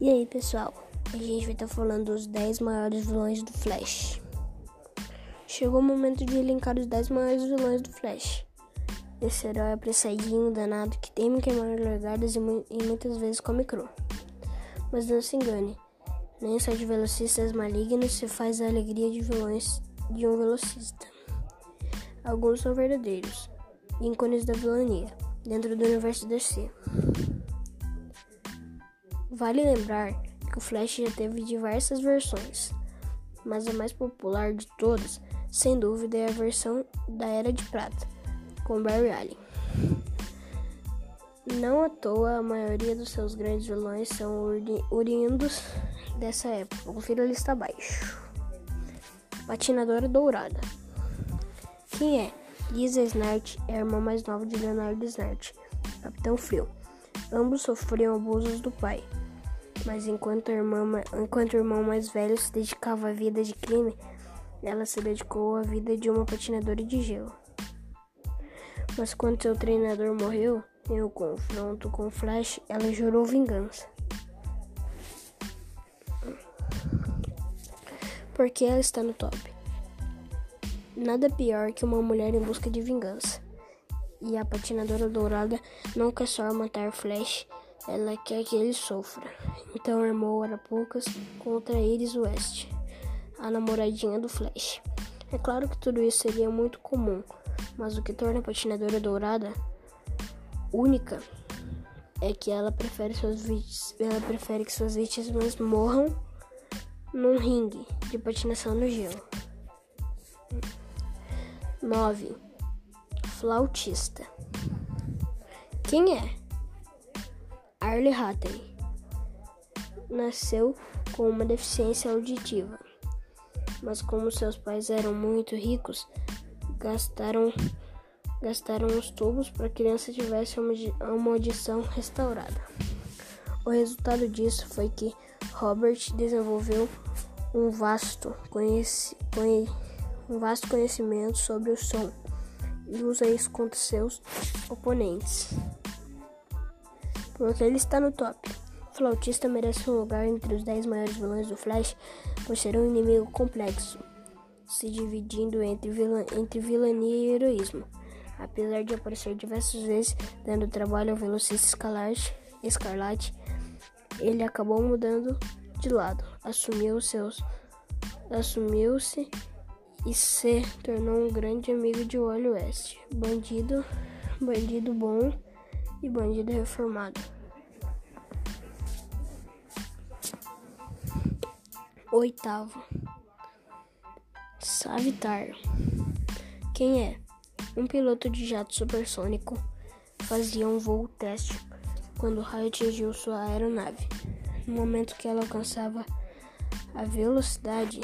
E aí, pessoal? A gente vai estar falando dos 10 maiores vilões do Flash. Chegou o momento de elencar os 10 maiores vilões do Flash. Esse herói é apressadinho, danado, que teme queimar largadas e, mu e muitas vezes come cru. Mas não se engane, nem só de velocistas malignos se faz a alegria de vilões de um velocista. Alguns são verdadeiros, ícones da vilania, dentro do universo DC. Vale lembrar que o Flash já teve diversas versões, mas a mais popular de todas, sem dúvida, é a versão da Era de Prata, com Barry Allen. Não à toa, a maioria dos seus grandes vilões são oriundos dessa época. Confira a lista abaixo. Patinadora Dourada. Quem é? Lisa Snart é a irmã mais nova de Leonardo Snart, Capitão Frio. Ambos sofriam abusos do pai. Mas enquanto, irmã, enquanto o irmão mais velho se dedicava à vida de crime, ela se dedicou à vida de uma patinadora de gelo. Mas quando seu treinador morreu, em um confronto com Flash, ela jurou vingança. Porque ela está no top. Nada pior que uma mulher em busca de vingança. E a patinadora dourada não quer só matar Flash, ela quer que ele sofra. Então armou Arapucas contra Iris West, a namoradinha do Flash. É claro que tudo isso seria muito comum, mas o que torna a patinadora dourada única é que ela prefere, suas ela prefere que suas vítimas morram num ringue de patinação no gelo. 9. Flautista. Quem é? Arlie Hattey nasceu com uma deficiência auditiva, mas como seus pais eram muito ricos, gastaram gastaram os tubos para a criança tivesse uma audição restaurada. O resultado disso foi que Robert desenvolveu um vasto, conheci, conhe, um vasto conhecimento sobre o som e usa isso contra seus oponentes porque ele está no top. Flautista merece um lugar entre os 10 maiores vilões do Flash por ser um inimigo complexo, se dividindo entre, vilã, entre vilania e heroísmo. Apesar de aparecer diversas vezes dando trabalho ao velocista Escarlate ele acabou mudando de lado, assumiu seus assumiu-se e se tornou um grande amigo de Wally West, bandido, bandido bom e bandido reformado. Oitavo. Savitar. Quem é? Um piloto de jato supersônico fazia um voo teste quando o raio atingiu sua aeronave. No momento que ela alcançava a velocidade,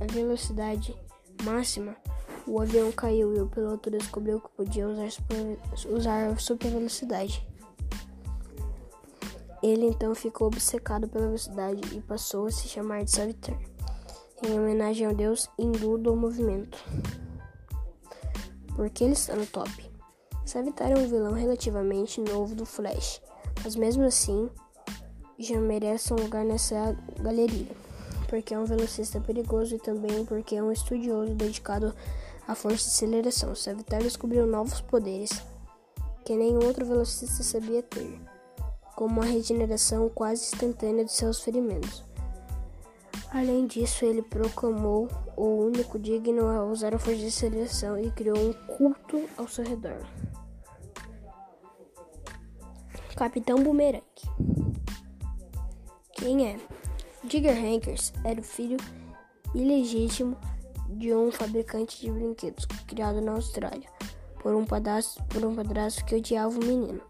a velocidade máxima, o avião caiu e o piloto descobriu que podia usar super, usar super velocidade. Ele então ficou obcecado pela velocidade e passou a se chamar de Savitar, em homenagem ao deus hindu do movimento. Porque ele está no top. Savitar é um vilão relativamente novo do Flash, mas mesmo assim já merece um lugar nessa galeria, porque é um velocista perigoso e também porque é um estudioso dedicado à força de aceleração. Savitar descobriu novos poderes que nenhum outro velocista sabia ter como uma regeneração quase instantânea de seus ferimentos. Além disso, ele proclamou o único digno a usar a força de seleção e criou um culto ao seu redor. Capitão Boomerang. Quem é? Digger Hankers era o filho ilegítimo de um fabricante de brinquedos criado na Austrália por um padrasto, por um padrasto que odiava o menino.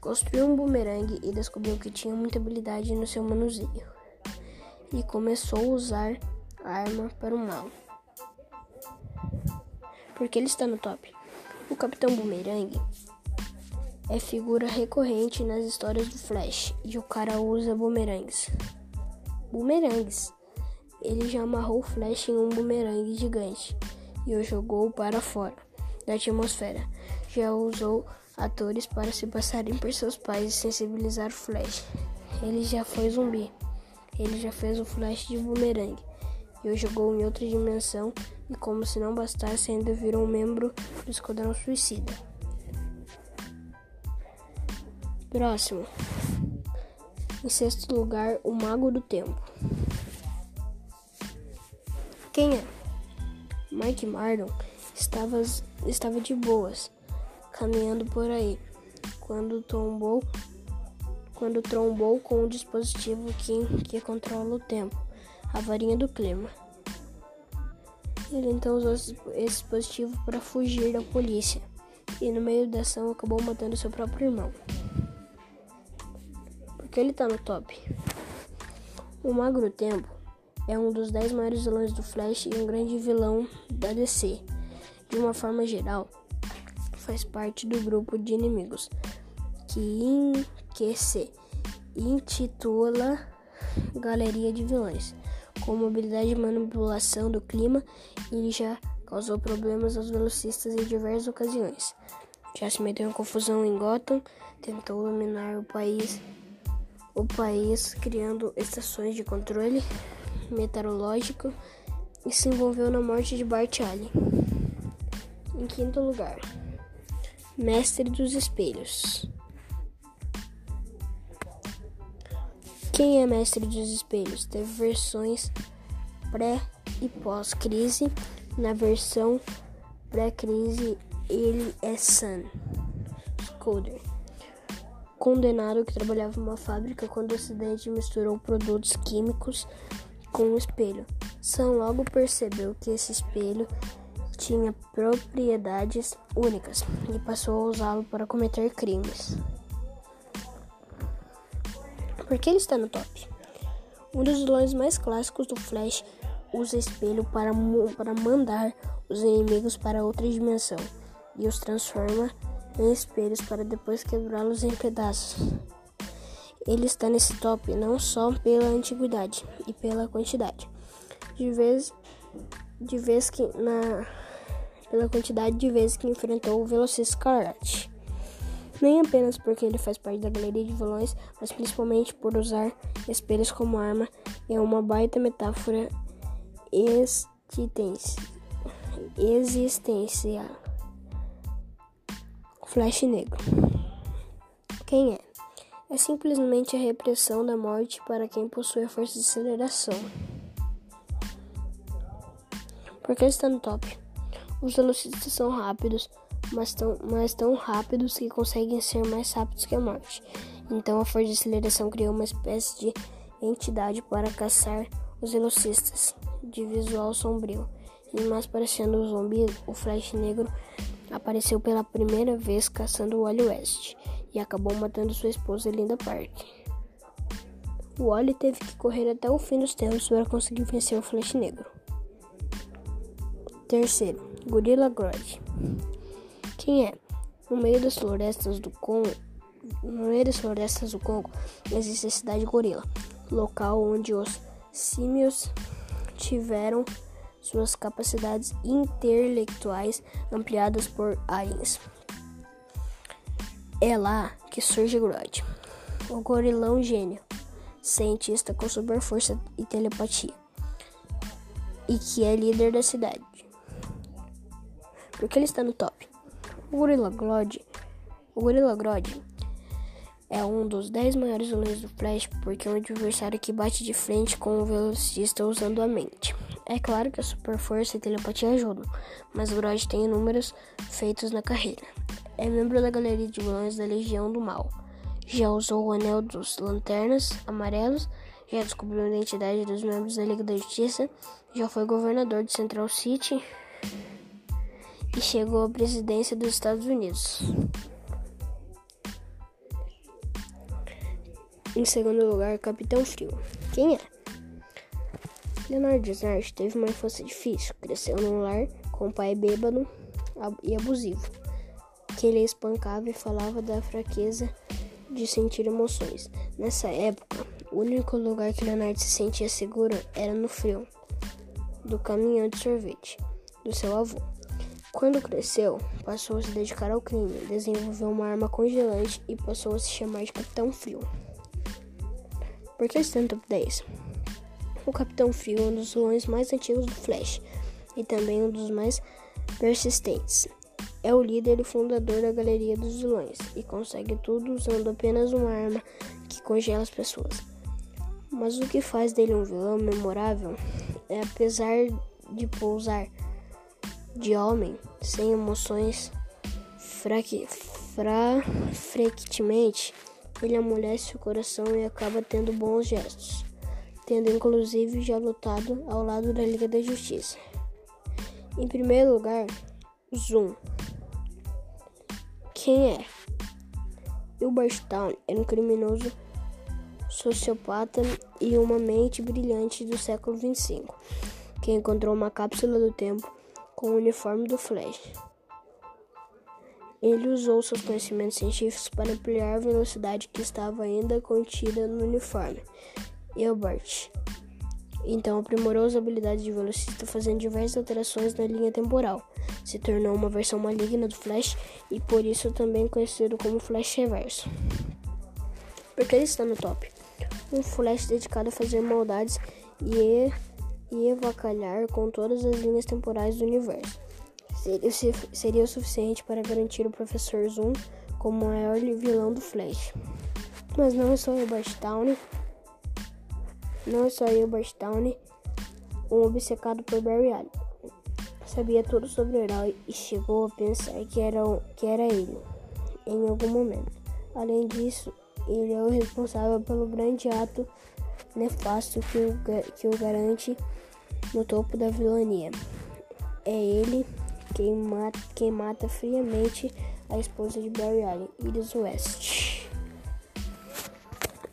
Construiu um bumerangue e descobriu que tinha muita habilidade no seu manuseio. E começou a usar a arma para o mal. Porque ele está no top. O Capitão Boomerang é figura recorrente nas histórias do Flash e o cara usa bumerangues. Bumerangues. Ele já amarrou o Flash em um bumerangue gigante e o jogou para fora da atmosfera. Já usou atores para se passarem por seus pais e sensibilizar o Flash. Ele já foi zumbi. Ele já fez o flash de boomerang. E o jogou em outra dimensão. E como se não bastasse, ainda virou um membro do Esquadrão Suicida. Próximo. Em sexto lugar, o Mago do Tempo. Quem é? Mike Mardon estava, estava de boas, caminhando por aí, quando tombou, quando trombou com o dispositivo que, que controla o tempo, a varinha do clima. Ele então usou esse dispositivo para fugir da polícia e no meio da ação acabou matando seu próprio irmão. Porque ele tá no top. O Magro Tempo é um dos 10 maiores vilões do Flash e um grande vilão da DC. De uma forma geral, faz parte do grupo de inimigos que, in, que se intitula Galeria de Vilões. Com mobilidade e manipulação do clima, ele já causou problemas aos velocistas em diversas ocasiões. Já se meteu em confusão em Gotham, tentou dominar o país, o país criando estações de controle meteorológico e se envolveu na morte de Bart Allen. Em quinto lugar, Mestre dos Espelhos. Quem é Mestre dos Espelhos? Teve versões pré e pós-crise. Na versão pré-crise, ele é Sun Scoder, condenado que trabalhava em uma fábrica quando o acidente misturou produtos químicos com o espelho. Sam logo percebeu que esse espelho tinha propriedades únicas e passou a usá-lo para cometer crimes. Por que ele está no top? Um dos vilões mais clássicos do Flash usa espelho para, para mandar os inimigos para outra dimensão e os transforma em espelhos para depois quebrá-los em pedaços. Ele está nesse top não só pela antiguidade e pela quantidade de vezes de vez que na pela quantidade de vezes que enfrentou o Velocista Scarlet. Nem apenas porque ele faz parte da galeria de vilões, mas principalmente por usar espelhos como arma, é uma baita metáfora existência. Flash Negro. Quem é? É simplesmente a repressão da morte para quem possui a força de aceleração. Porque está no top. Os velocistas são rápidos, mas tão, mas tão rápidos que conseguem ser mais rápidos que a morte. Então a força de aceleração criou uma espécie de entidade para caçar os velocistas, de visual sombrio. E mais parecendo um zumbi, o Flash Negro apareceu pela primeira vez caçando o Wally West e acabou matando sua esposa Linda Park. O Wally teve que correr até o fim dos tempos para conseguir vencer o Flash Negro. Terceiro, Gorilla Grodd. Quem é? No meio das florestas do Congo, no meio das florestas do Congo existe a cidade Gorila, local onde os símios tiveram suas capacidades intelectuais ampliadas por aliens. É lá que surge Grodd, o gorilão gênio, cientista com super força e telepatia, e que é líder da cidade. Porque ele está no top. O Gorila Grodd, o Gorila Grodd é um dos 10 maiores vilões do Flash porque é um adversário que bate de frente com o velocista usando a mente. É claro que a super força e telepatia ajudam, mas Grodd tem inúmeros feitos na carreira. É membro da galeria de vilões da Legião do Mal. Já usou o anel dos Lanternas Amarelos, já descobriu a identidade dos membros da Liga da Justiça, já foi governador de Central City e chegou à presidência dos Estados Unidos. Em segundo lugar, Capitão Frio. Quem é? Leonardo Snart teve uma infância difícil, cresceu num lar com um pai bêbado e abusivo que ele espancava e falava da fraqueza de sentir emoções. Nessa época, o único lugar que Leonardo se sentia seguro era no frio do caminhão de sorvete do seu avô. Quando cresceu, passou a se dedicar ao crime, desenvolveu uma arma congelante e passou a se chamar de Capitão Frio. Por que top 10? O Capitão Frio é um dos vilões mais antigos do Flash e também um dos mais persistentes. É o líder e fundador da Galeria dos Vilões e consegue tudo usando apenas uma arma que congela as pessoas. Mas o que faz dele um vilão memorável é, apesar de pousar de homem, sem emoções, frequentemente ele amolece o coração e acaba tendo bons gestos, tendo inclusive já lutado ao lado da Liga da Justiça. Em primeiro lugar, Zoom. Quem é? Wilbur Town era um criminoso sociopata e uma mente brilhante do século 25, que encontrou uma cápsula do tempo com o uniforme do Flash. Ele usou seus conhecimentos científicos para ampliar a velocidade que estava ainda contida no uniforme. Hilbert então aprimorou as habilidades de velocista fazendo diversas alterações na linha temporal. Se tornou uma versão maligna do Flash e por isso também conhecido como Flash Reverso. Porque ele está no top. Um Flash dedicado a fazer maldades e, e evacalhar com todas as linhas temporais do universo. Seria, seria o suficiente para garantir o Professor Zoom como o maior vilão do Flash. Mas não é só o Town não só Gilbert Towney, um obcecado por Barry Allen. Sabia tudo sobre o herói e chegou a pensar que era, que era ele, em algum momento. Além disso, ele é o responsável pelo grande ato nefasto que o, que o garante no topo da vilania. É ele quem mata, quem mata friamente a esposa de Barry Allen, Iris West.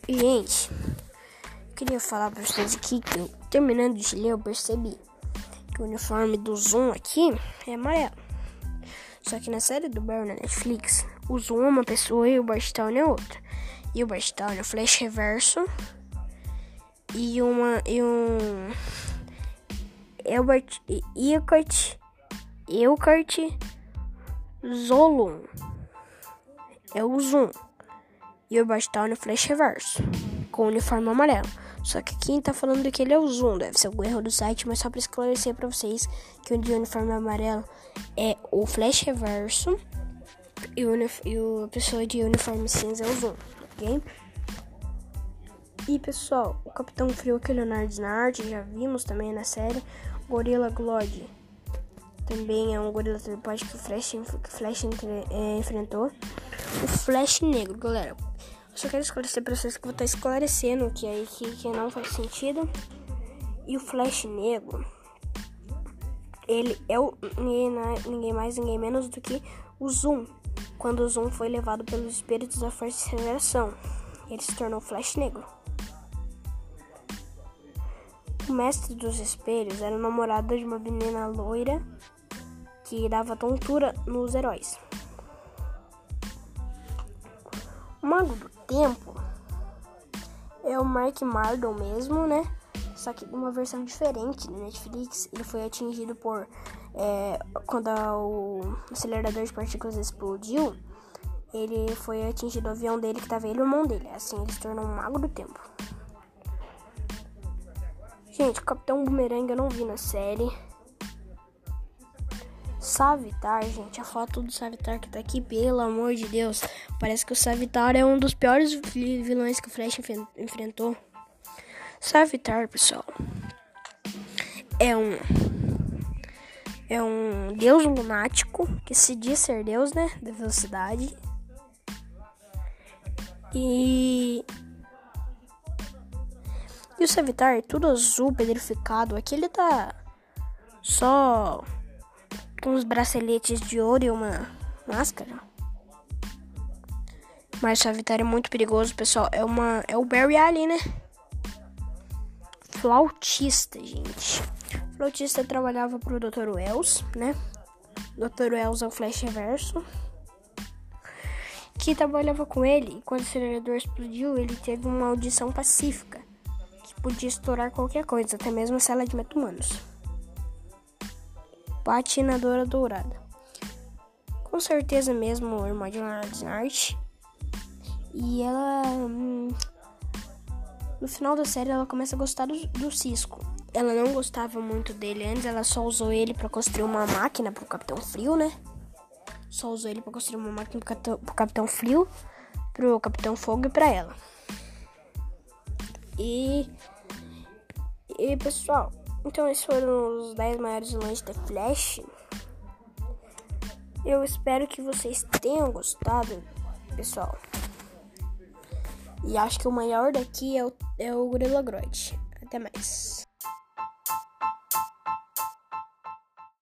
Gente, queria falar para vocês aqui que eu, terminando de ler, eu percebi o uniforme do Zoom aqui é amarelo. Só que na série do Barry na Netflix, o Zoom é uma pessoa e o Barstown é outra. E o Barstown é o Flash Reverso e uma e um Elbert Iacart Eucart Zolum é o Zoom e o Barstown é o Flash Reverso com o uniforme amarelo. Só que quem tá falando que ele é o Zoom, deve ser o erro do site, mas só para esclarecer para vocês que o de uniforme amarelo é o Flash Reverso e o, e o pessoa de uniforme cinza é o Zoom, ok? E pessoal, o Capitão Frio que é Leonardo Snart, já vimos também na série. Gorilla Glode também é um gorila telepático que o Flash, que Flash entre, é, enfrentou. O Flash Negro, galera. Só quero esclarecer para vocês que vou estar esclarecendo que aí que, que não faz sentido. E o Flash Negro, ele é o, ninguém mais, ninguém menos do que o Zoom. Quando o Zoom foi levado pelos espíritos da Força de Regeneração, ele se tornou Flash Negro. O mestre dos espelhos era namorado de uma menina loira que dava tontura nos heróis. O Mago do Tempo é o Mark Mardon mesmo, né? Só que uma versão diferente da Netflix. Ele foi atingido por. É, quando o acelerador de partículas explodiu, ele foi atingido o avião dele que tava ele e o irmão dele. Assim ele se tornou um Mago do Tempo. Gente, o Capitão Boomerang eu não vi na série. Savitar, gente, a foto do Savitar que tá aqui, pelo amor de Deus. Parece que o Savitar é um dos piores vilões que o Flash enfrentou. Savitar, pessoal, é um é um deus lunático que se diz ser deus, né, da velocidade. E e o Savitar, tudo azul, pedrificado, aqui ele tá só uns braceletes de ouro e uma máscara. Mas essa vitória é muito perigoso, pessoal. É uma é o Barry Allen, né? Flautista, gente. Flautista trabalhava pro Dr. Wells, né? Dr. Wells é o Flash Reverso. Que trabalhava com ele e quando o acelerador explodiu, ele teve uma audição pacífica. Que podia estourar qualquer coisa, até mesmo a cela de meta-humanos patinadora dourada. Com certeza mesmo, irmã de Snart. E ela hum, No final da série, ela começa a gostar do, do Cisco. Ela não gostava muito dele antes, ela só usou ele para construir uma máquina pro Capitão Frio, né? Só usou ele para construir uma máquina pro Capitão, pro Capitão Frio, pro Capitão Fogo e pra ela. E. E pessoal, então esses foram os 10 maiores vilões de Flash. Eu espero que vocês tenham gostado, pessoal. E acho que o maior daqui é o, é o Gorilla Grodd. Até mais.